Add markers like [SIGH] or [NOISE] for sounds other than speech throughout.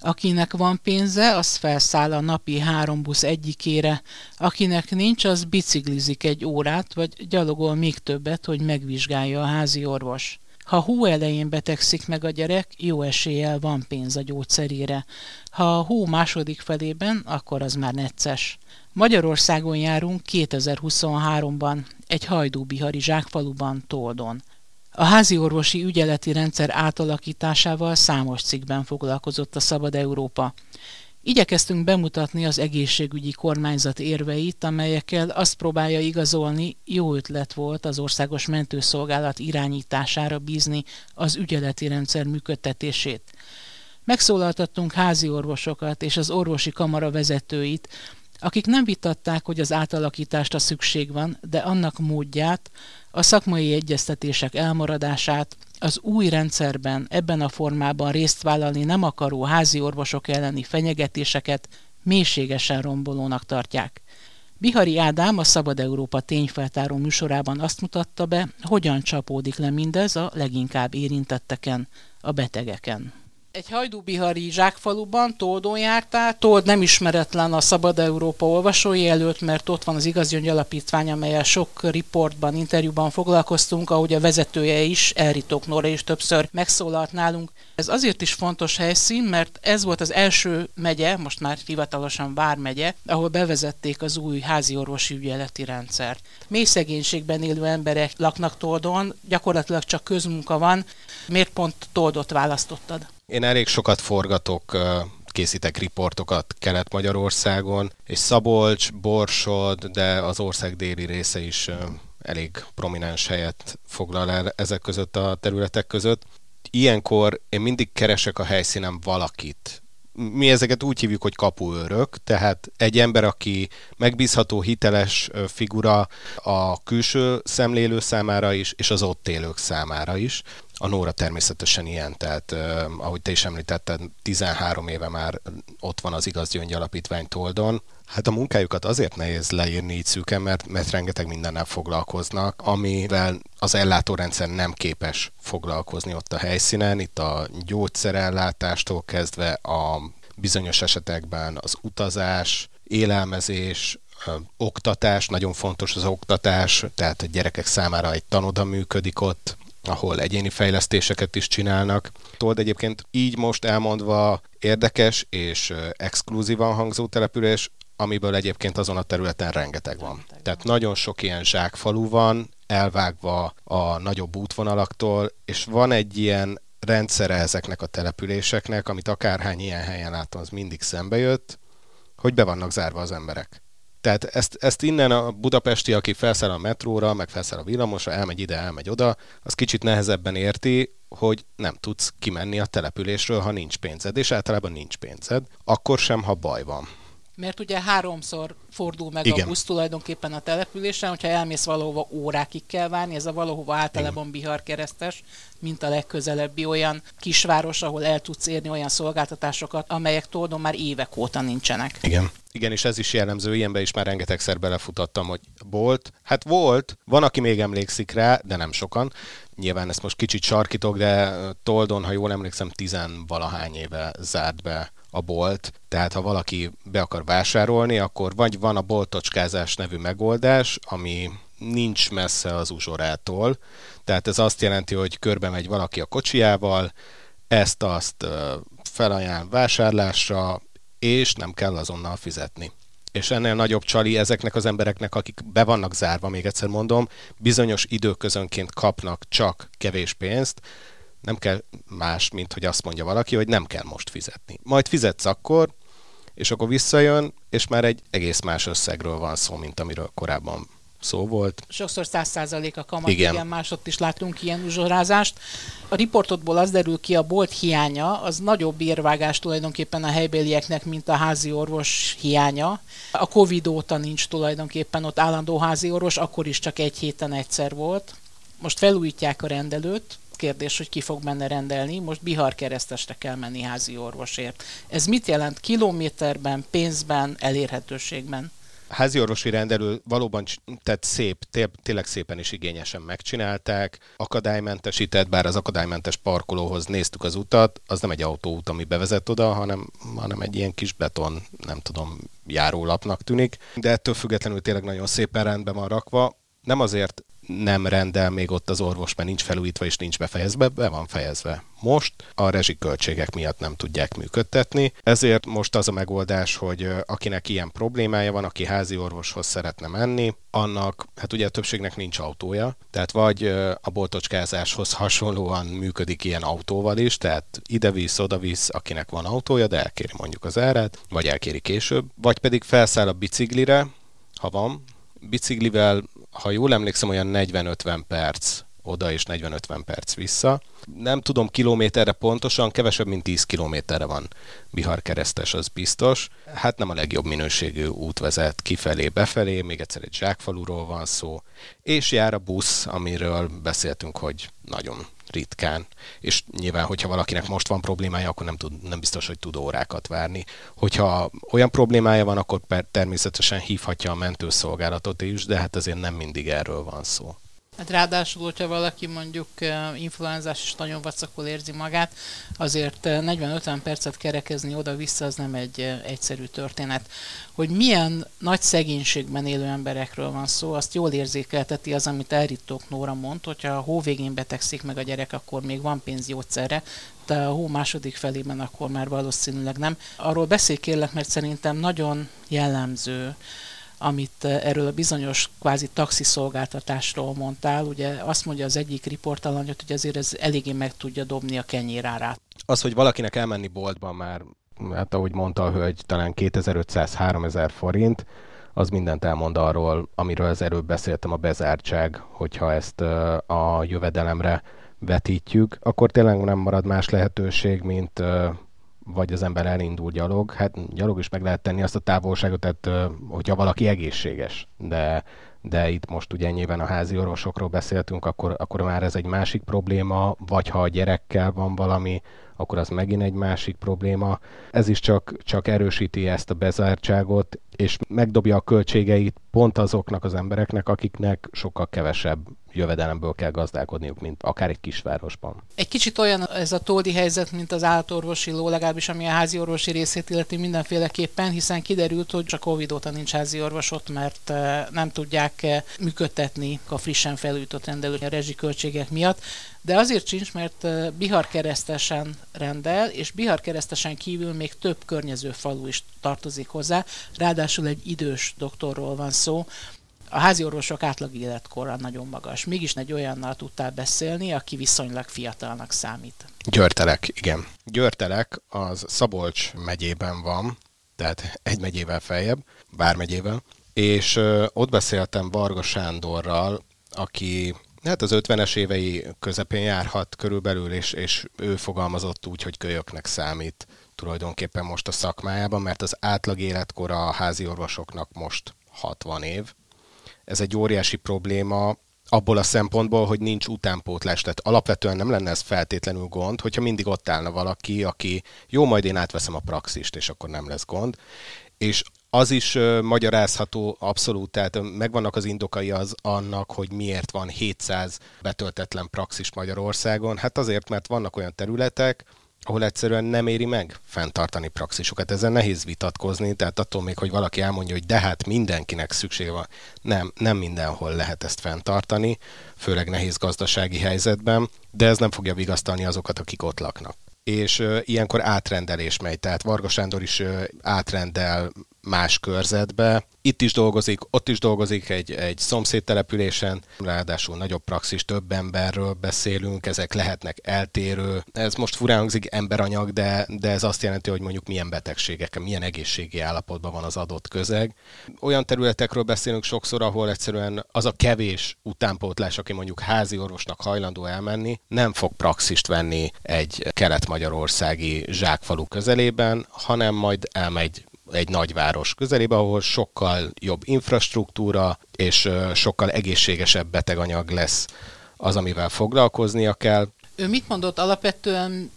Akinek van pénze, az felszáll a napi három busz egyikére, akinek nincs, az biciklizik egy órát, vagy gyalogol még többet, hogy megvizsgálja a házi orvos. Ha hó elején betegszik meg a gyerek, jó eséllyel van pénz a gyógyszerére. Ha a hó második felében, akkor az már necces. Magyarországon járunk 2023-ban, egy hajdúbihari zsákfaluban, Toldon. A házi orvosi ügyeleti rendszer átalakításával számos cikkben foglalkozott a Szabad Európa. Igyekeztünk bemutatni az egészségügyi kormányzat érveit, amelyekkel azt próbálja igazolni, jó ötlet volt az országos mentőszolgálat irányítására bízni az ügyeleti rendszer működtetését. Megszólaltattunk házi orvosokat és az orvosi kamara vezetőit, akik nem vitatták, hogy az átalakításra szükség van, de annak módját, a szakmai egyeztetések elmaradását, az új rendszerben ebben a formában részt vállalni nem akaró házi orvosok elleni fenyegetéseket mélységesen rombolónak tartják. Bihari Ádám a Szabad Európa tényfeltáró műsorában azt mutatta be, hogyan csapódik le mindez a leginkább érintetteken, a betegeken egy hajdúbihari zsákfaluban, Toldon jártál. Told nem ismeretlen a Szabad Európa olvasói előtt, mert ott van az Igazi Alapítvány, amelyel sok riportban, interjúban foglalkoztunk, ahogy a vezetője is, Elritok Nora is többször megszólalt nálunk. Ez azért is fontos helyszín, mert ez volt az első megye, most már hivatalosan Vármegye, ahol bevezették az új házi orvosi ügyeleti rendszert. Mély szegénységben élő emberek laknak Toldon, gyakorlatilag csak közmunka van. Miért pont Toldot választottad? Én elég sokat forgatok, készítek riportokat Kelet-Magyarországon, és Szabolcs, Borsod, de az ország déli része is elég prominens helyet foglal el ezek között a területek között. Ilyenkor én mindig keresek a helyszínen valakit, mi ezeket úgy hívjuk, hogy kapuőrök, tehát egy ember, aki megbízható, hiteles figura a külső szemlélő számára is, és az ott élők számára is. A Nóra természetesen ilyen, tehát uh, ahogy te is említetted, 13 éve már ott van az Igaz Gyöngy Alapítvány Toldon. Hát a munkájukat azért nehéz leírni így szűken, mert, mert rengeteg mindennel foglalkoznak, amivel az ellátórendszer nem képes foglalkozni ott a helyszínen. Itt a gyógyszerellátástól kezdve a bizonyos esetekben az utazás, élelmezés, oktatás, nagyon fontos az oktatás, tehát a gyerekek számára egy tanoda működik ott, ahol egyéni fejlesztéseket is csinálnak. Told egyébként így most elmondva érdekes és exkluzívan hangzó település, amiből egyébként azon a területen rengeteg van. Tehát nagyon sok ilyen zsákfalu van, elvágva a nagyobb útvonalaktól, és van egy ilyen rendszere ezeknek a településeknek, amit akárhány ilyen helyen látom, az mindig szembe jött, hogy be vannak zárva az emberek. Tehát ezt, ezt innen a budapesti, aki felszáll a metróra, meg felszáll a villamosra, elmegy ide, elmegy oda, az kicsit nehezebben érti, hogy nem tudsz kimenni a településről, ha nincs pénzed, és általában nincs pénzed, akkor sem, ha baj van mert ugye háromszor fordul meg Igen. a busz tulajdonképpen a településen, hogyha elmész valahova órákig kell várni, ez a valahova általában Igen. Bihar keresztes, mint a legközelebbi olyan kisváros, ahol el tudsz érni olyan szolgáltatásokat, amelyek Toldon már évek óta nincsenek. Igen. Igen, és ez is jellemző, ilyenbe is már rengetegszer belefutottam, hogy volt. Hát volt, van, aki még emlékszik rá, de nem sokan. Nyilván ezt most kicsit sarkítok, de Toldon, ha jól emlékszem, tizenvalahány éve zárt be a bolt, tehát ha valaki be akar vásárolni, akkor vagy van a boltocskázás nevű megoldás, ami nincs messze az uzsorától, tehát ez azt jelenti, hogy körbe megy valaki a kocsiával, ezt-azt felajánl vásárlásra, és nem kell azonnal fizetni. És ennél nagyobb csali ezeknek az embereknek, akik be vannak zárva, még egyszer mondom, bizonyos időközönként kapnak csak kevés pénzt, nem kell más, mint hogy azt mondja valaki, hogy nem kell most fizetni. Majd fizetsz akkor, és akkor visszajön, és már egy egész más összegről van szó, mint amiről korábban szó volt. Sokszor 100% a kamat, igen. igen, másott is látunk ilyen uzsorázást. A riportodból az derül ki, a bolt hiánya, az nagyobb érvágás tulajdonképpen a helybélieknek, mint a házi orvos hiánya. A Covid óta nincs tulajdonképpen ott állandó házi orvos, akkor is csak egy héten egyszer volt. Most felújítják a rendelőt, kérdés, hogy ki fog benne rendelni. Most Bihar keresztesre kell menni házi orvosért. Ez mit jelent kilométerben, pénzben, elérhetőségben? házi orvosi rendelő valóban tett szép, tényleg szépen és igényesen megcsinálták, akadálymentesített, bár az akadálymentes parkolóhoz néztük az utat, az nem egy autóút, ami bevezet oda, hanem, hanem egy ilyen kis beton, nem tudom, járólapnak tűnik, de ettől függetlenül tényleg nagyon szépen rendben van rakva. Nem azért nem rendel még ott az orvos, mert nincs felújítva és nincs befejezve, be van fejezve. Most a rezsiköltségek miatt nem tudják működtetni, ezért most az a megoldás, hogy akinek ilyen problémája van, aki házi orvoshoz szeretne menni, annak, hát ugye a többségnek nincs autója, tehát vagy a boltocskázáshoz hasonlóan működik ilyen autóval is, tehát ide-visz, oda-visz, akinek van autója, de elkéri mondjuk az árát, vagy elkéri később, vagy pedig felszáll a biciklire, ha van, biciklivel ha jól emlékszem, olyan 40-50 perc oda és 40-50 perc vissza. Nem tudom kilométerre pontosan, kevesebb, mint 10 kilométerre van Bihar keresztes, az biztos. Hát nem a legjobb minőségű út vezet kifelé, befelé, még egyszer egy zsákfaluról van szó, és jár a busz, amiről beszéltünk, hogy nagyon ritkán, és nyilván, hogyha valakinek most van problémája, akkor nem, tud, nem biztos, hogy tud órákat várni. Hogyha olyan problémája van, akkor természetesen hívhatja a mentőszolgálatot is, de hát azért nem mindig erről van szó. Hát ráadásul, hogyha valaki mondjuk influenzás és nagyon vacakul érzi magát, azért 40-50 eh, percet kerekezni oda-vissza az nem egy egyszerű történet. Hogy milyen nagy szegénységben élő emberekről van szó, azt jól érzékelteti az, amit elrittók Nóra mond, hogyha a hó végén betegszik meg a gyerek, akkor még van pénz gyógyszerre, de a hó második felében akkor már valószínűleg nem. Arról beszélj kérlek, mert szerintem nagyon jellemző, amit eh, erről a bizonyos kvázi taxiszolgáltatásról mondtál. Ugye azt mondja az egyik riportalanyot, hogy azért ez eléggé meg tudja dobni a kenyérárát. Az, hogy valakinek elmenni boltban már, hát ahogy mondta a hölgy, talán 2500-3000 forint, az mindent elmond arról, amiről az előbb beszéltem, a bezártság, hogyha ezt eh, a jövedelemre vetítjük, akkor tényleg nem marad más lehetőség, mint eh, vagy az ember elindul gyalog, hát gyalog is meg lehet tenni azt a távolságot, tehát hogyha valaki egészséges, de, de itt most ugye nyilván a házi orvosokról beszéltünk, akkor, akkor már ez egy másik probléma, vagy ha a gyerekkel van valami, akkor az megint egy másik probléma. Ez is csak, csak erősíti ezt a bezártságot, és megdobja a költségeit pont azoknak az embereknek, akiknek sokkal kevesebb jövedelemből kell gazdálkodniuk, mint akár egy kisvárosban. Egy kicsit olyan ez a tódi helyzet, mint az állatorvosi ló, legalábbis ami a házi orvosi részét illeti mindenféleképpen, hiszen kiderült, hogy csak Covid óta nincs házi orvos ott, mert eh, nem tudják eh, működtetni a frissen felújított rendelő a rezsiköltségek miatt. De azért sincs, mert Bihar keresztesen rendel, és Bihar keresztesen kívül még több környező falu is tartozik hozzá, ráadásul egy idős doktorról van szó, a házi orvosok átlag életkorra nagyon magas. Mégis egy olyannal tudtál beszélni, aki viszonylag fiatalnak számít. Györtelek, igen. Györtelek az Szabolcs megyében van, tehát egy megyével feljebb, megyével, és ott beszéltem Varga Sándorral, aki hát az 50-es évei közepén járhat körülbelül, és, és ő fogalmazott úgy, hogy kölyöknek számít tulajdonképpen most a szakmájában, mert az átlag életkora a házi orvosoknak most 60 év, ez egy óriási probléma, abból a szempontból, hogy nincs utánpótlás. Tehát alapvetően nem lenne ez feltétlenül gond, hogyha mindig ott állna valaki, aki jó, majd én átveszem a praxist, és akkor nem lesz gond. És az is uh, magyarázható abszolút, tehát megvannak az indokai az annak, hogy miért van 700 betöltetlen praxis Magyarországon. Hát azért, mert vannak olyan területek, ahol egyszerűen nem éri meg fenntartani praxisokat. Ezen nehéz vitatkozni, tehát attól még, hogy valaki elmondja, hogy de hát mindenkinek szüksége van. Nem, nem mindenhol lehet ezt fenntartani, főleg nehéz gazdasági helyzetben, de ez nem fogja vigasztalni azokat, akik ott laknak. És ilyenkor átrendelés megy, tehát Varga Sándor is átrendel más körzetbe. Itt is dolgozik, ott is dolgozik egy, egy szomszédtelepülésen, ráadásul nagyobb praxis, több emberről beszélünk, ezek lehetnek eltérő. Ez most furán hangzik emberanyag, de, de ez azt jelenti, hogy mondjuk milyen betegségek, milyen egészségi állapotban van az adott közeg. Olyan területekről beszélünk sokszor, ahol egyszerűen az a kevés utánpótlás, aki mondjuk házi orvosnak hajlandó elmenni, nem fog praxist venni egy kelet-magyarországi zsákfalu közelében, hanem majd elmegy egy nagyváros közelébe, ahol sokkal jobb infrastruktúra és sokkal egészségesebb beteganyag lesz az, amivel foglalkoznia kell. Ő mit mondott alapvetően,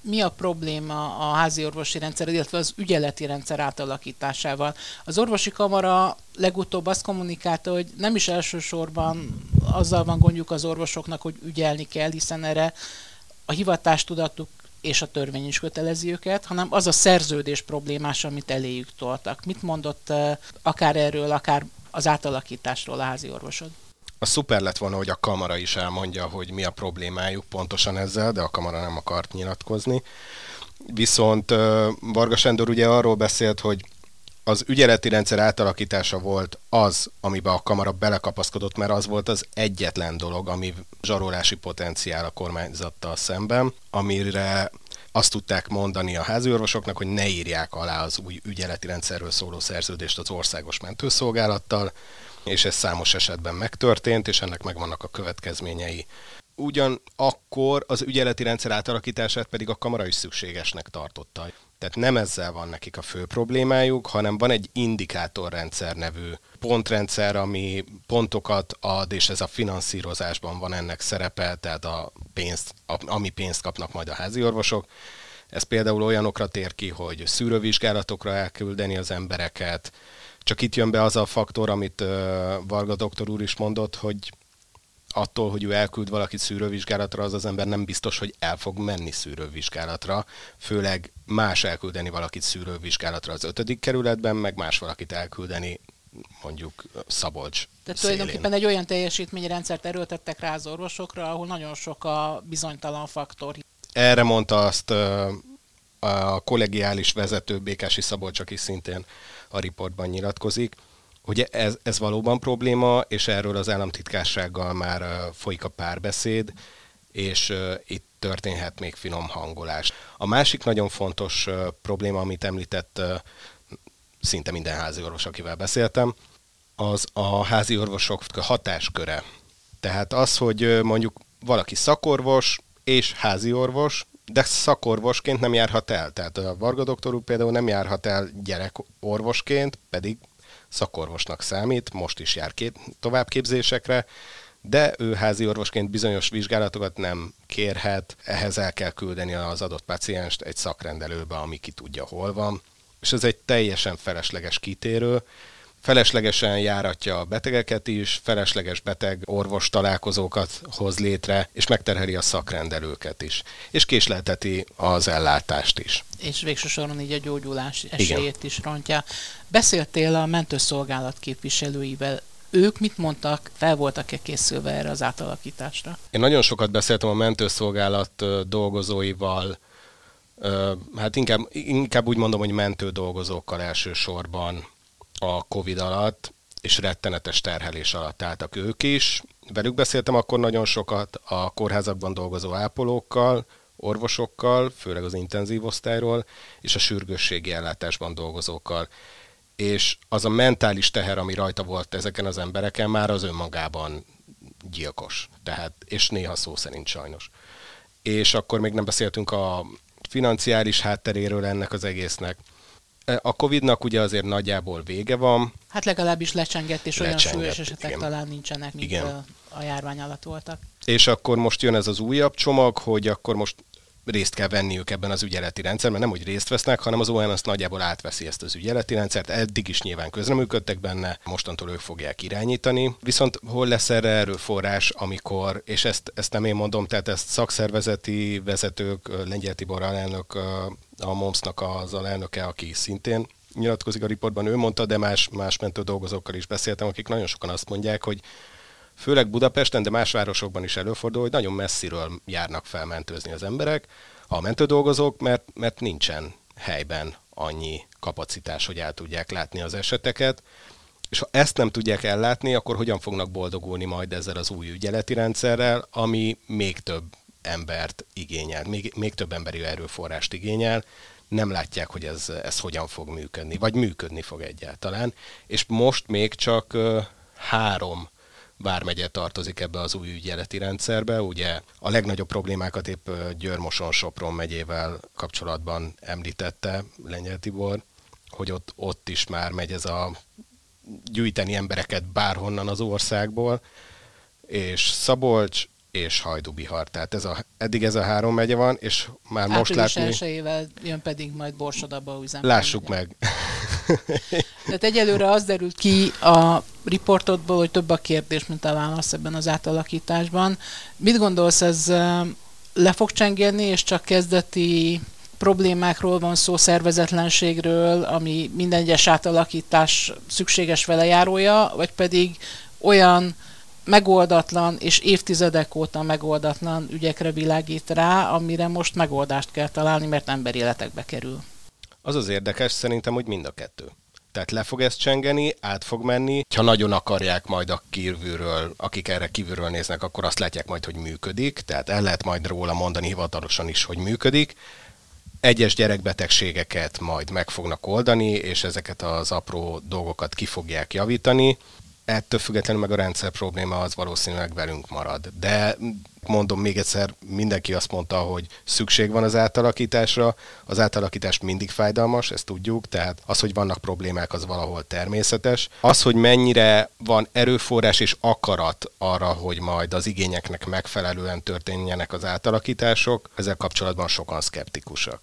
mi a probléma a házi orvosi rendszer, illetve az ügyeleti rendszer átalakításával? Az orvosi kamara legutóbb azt kommunikálta, hogy nem is elsősorban azzal van gondjuk az orvosoknak, hogy ügyelni kell, hiszen erre a hivatástudatuk és a törvény is kötelezi őket, hanem az a szerződés problémás, amit eléjük toltak. Mit mondott uh, akár erről, akár az átalakításról a házi orvosod? A szuper lett volna, hogy a kamara is elmondja, hogy mi a problémájuk pontosan ezzel, de a kamara nem akart nyilatkozni. Viszont uh, Varga Sándor ugye arról beszélt, hogy az ügyeleti rendszer átalakítása volt az, amiben a kamara belekapaszkodott, mert az volt az egyetlen dolog, ami zsarolási potenciál a kormányzattal szemben, amire azt tudták mondani a háziorvosoknak, hogy ne írják alá az új ügyeleti rendszerről szóló szerződést az országos mentőszolgálattal, és ez számos esetben megtörtént, és ennek megvannak a következményei. Ugyan akkor az ügyeleti rendszer átalakítását pedig a kamara is szükségesnek tartotta. Tehát nem ezzel van nekik a fő problémájuk, hanem van egy indikátorrendszer nevű pontrendszer, ami pontokat ad, és ez a finanszírozásban van ennek szerepe, tehát a pénzt, ami pénzt kapnak majd a házi orvosok. Ez például olyanokra tér ki, hogy szűrővizsgálatokra elküldeni az embereket, csak itt jön be az a faktor, amit Varga doktor úr is mondott, hogy attól, hogy ő elküld valakit szűrővizsgálatra, az az ember nem biztos, hogy el fog menni szűrővizsgálatra, főleg más elküldeni valakit szűrővizsgálatra az ötödik kerületben, meg más valakit elküldeni mondjuk Szabolcs Tehát szélén. tulajdonképpen egy olyan teljesítményrendszert erőltettek rá az orvosokra, ahol nagyon sok a bizonytalan faktor. Erre mondta azt a kollegiális vezető Békási Szabolcs, aki szintén a riportban nyilatkozik, Ugye ez, ez valóban probléma, és erről az államtitkársággal már folyik a párbeszéd, és itt történhet még finom hangolás. A másik nagyon fontos probléma, amit említett szinte minden házi orvos, akivel beszéltem, az a házi orvosok hatásköre. Tehát az, hogy mondjuk valaki szakorvos és házi orvos, de szakorvosként nem járhat el. Tehát a Varga doktor úr például nem járhat el gyerekorvosként, pedig szakorvosnak számít, most is jár két továbbképzésekre, de ő házi orvosként bizonyos vizsgálatokat nem kérhet, ehhez el kell küldeni az adott pacienst egy szakrendelőbe, ami ki tudja hol van. És ez egy teljesen felesleges kitérő, feleslegesen járatja a betegeket is, felesleges beteg orvos találkozókat hoz létre, és megterheli a szakrendelőket is. És késlelteti az ellátást is. És végső soron így a gyógyulás esélyét Igen. is rontja. Beszéltél a mentőszolgálat képviselőivel ők mit mondtak, fel voltak-e készülve erre az átalakításra? Én nagyon sokat beszéltem a mentőszolgálat dolgozóival, hát inkább, inkább úgy mondom, hogy mentő dolgozókkal elsősorban a Covid alatt, és rettenetes terhelés alatt álltak ők is. Velük beszéltem akkor nagyon sokat a kórházakban dolgozó ápolókkal, orvosokkal, főleg az intenzív osztályról, és a sürgősségi ellátásban dolgozókkal. És az a mentális teher, ami rajta volt ezeken az embereken, már az önmagában gyilkos. Tehát, és néha szó szerint sajnos. És akkor még nem beszéltünk a financiális hátteréről ennek az egésznek. A Covid-nak ugye azért nagyjából vége van. Hát legalábbis lecsengett, és lecsengett, olyan súlyos esetek igen. talán nincsenek, mint igen. a járvány alatt voltak. És akkor most jön ez az újabb csomag, hogy akkor most részt kell venniük ebben az ügyeleti rendszerben, nem hogy részt vesznek, hanem az OM azt nagyjából átveszi ezt az ügyeleti rendszert. Eddig is nyilván közreműködtek benne, mostantól ők fogják irányítani. Viszont hol lesz erre erőforrás, amikor, és ezt, ezt nem én mondom, tehát ezt szakszervezeti vezetők, Lengyel Tibor alelnök, a MOMS-nak az alelnöke, aki szintén nyilatkozik a riportban, ő mondta, de más, más mentő dolgozókkal is beszéltem, akik nagyon sokan azt mondják, hogy főleg Budapesten, de más városokban is előfordul, hogy nagyon messziről járnak felmentőzni az emberek, a mentődolgozók, mert, mert nincsen helyben annyi kapacitás, hogy el tudják látni az eseteket. És ha ezt nem tudják ellátni, akkor hogyan fognak boldogulni majd ezzel az új ügyeleti rendszerrel, ami még több embert igényel, még, még több emberi erőforrást igényel, nem látják, hogy ez, ez hogyan fog működni, vagy működni fog egyáltalán. És most még csak három vármegye tartozik ebbe az új ügyeleti rendszerbe. Ugye a legnagyobb problémákat épp Győrmoson-Sopron megyével kapcsolatban említette Lengyel Tibor, hogy ott, ott is már megy ez a gyűjteni embereket bárhonnan az országból, és Szabolcs, és Hajdubihar. Tehát ez a, eddig ez a három megye van, és már Április most látni... elsőjével jön pedig majd Borsodaba üzem. Lássuk meg. [LAUGHS] Tehát egyelőre az derült ki a riportodból, hogy több a kérdés, mint a válasz ebben az átalakításban. Mit gondolsz, ez le fog csengeni, és csak kezdeti problémákról van szó, szervezetlenségről, ami minden egyes átalakítás szükséges velejárója, vagy pedig olyan megoldatlan és évtizedek óta megoldatlan ügyekre világít rá, amire most megoldást kell találni, mert emberéletekbe kerül. Az az érdekes szerintem, hogy mind a kettő. Tehát le fog ezt csengeni, át fog menni. Ha nagyon akarják majd a kívülről, akik erre kívülről néznek, akkor azt látják majd, hogy működik. Tehát el lehet majd róla mondani hivatalosan is, hogy működik. Egyes gyerekbetegségeket majd meg fognak oldani, és ezeket az apró dolgokat ki fogják javítani ettől függetlenül meg a rendszer probléma az valószínűleg velünk marad. De mondom még egyszer, mindenki azt mondta, hogy szükség van az átalakításra. Az átalakítás mindig fájdalmas, ezt tudjuk, tehát az, hogy vannak problémák, az valahol természetes. Az, hogy mennyire van erőforrás és akarat arra, hogy majd az igényeknek megfelelően történjenek az átalakítások, ezzel kapcsolatban sokan szkeptikusak.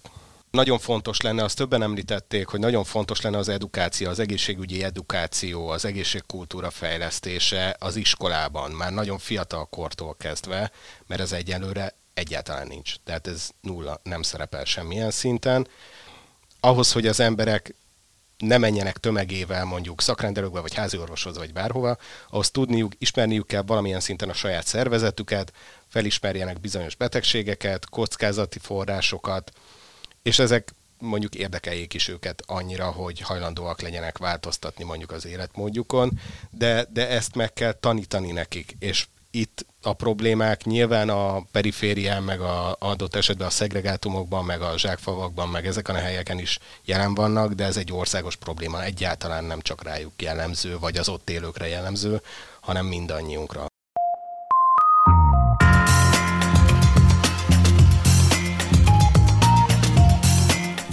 Nagyon fontos lenne, azt többen említették, hogy nagyon fontos lenne az edukáció, az egészségügyi edukáció, az egészségkultúra fejlesztése az iskolában, már nagyon fiatal kortól kezdve, mert ez egyelőre egyáltalán nincs. Tehát ez nulla, nem szerepel semmilyen szinten. Ahhoz, hogy az emberek ne menjenek tömegével mondjuk szakrendelőkbe, vagy háziorvoshoz, vagy bárhova, ahhoz tudniuk, ismerniük kell valamilyen szinten a saját szervezetüket, felismerjenek bizonyos betegségeket, kockázati forrásokat, és ezek mondjuk érdekeljék is őket annyira, hogy hajlandóak legyenek változtatni mondjuk az életmódjukon, de, de ezt meg kell tanítani nekik, és itt a problémák nyilván a periférián, meg a adott esetben a szegregátumokban, meg a zsákfavakban, meg ezeken a helyeken is jelen vannak, de ez egy országos probléma, egyáltalán nem csak rájuk jellemző, vagy az ott élőkre jellemző, hanem mindannyiunkra.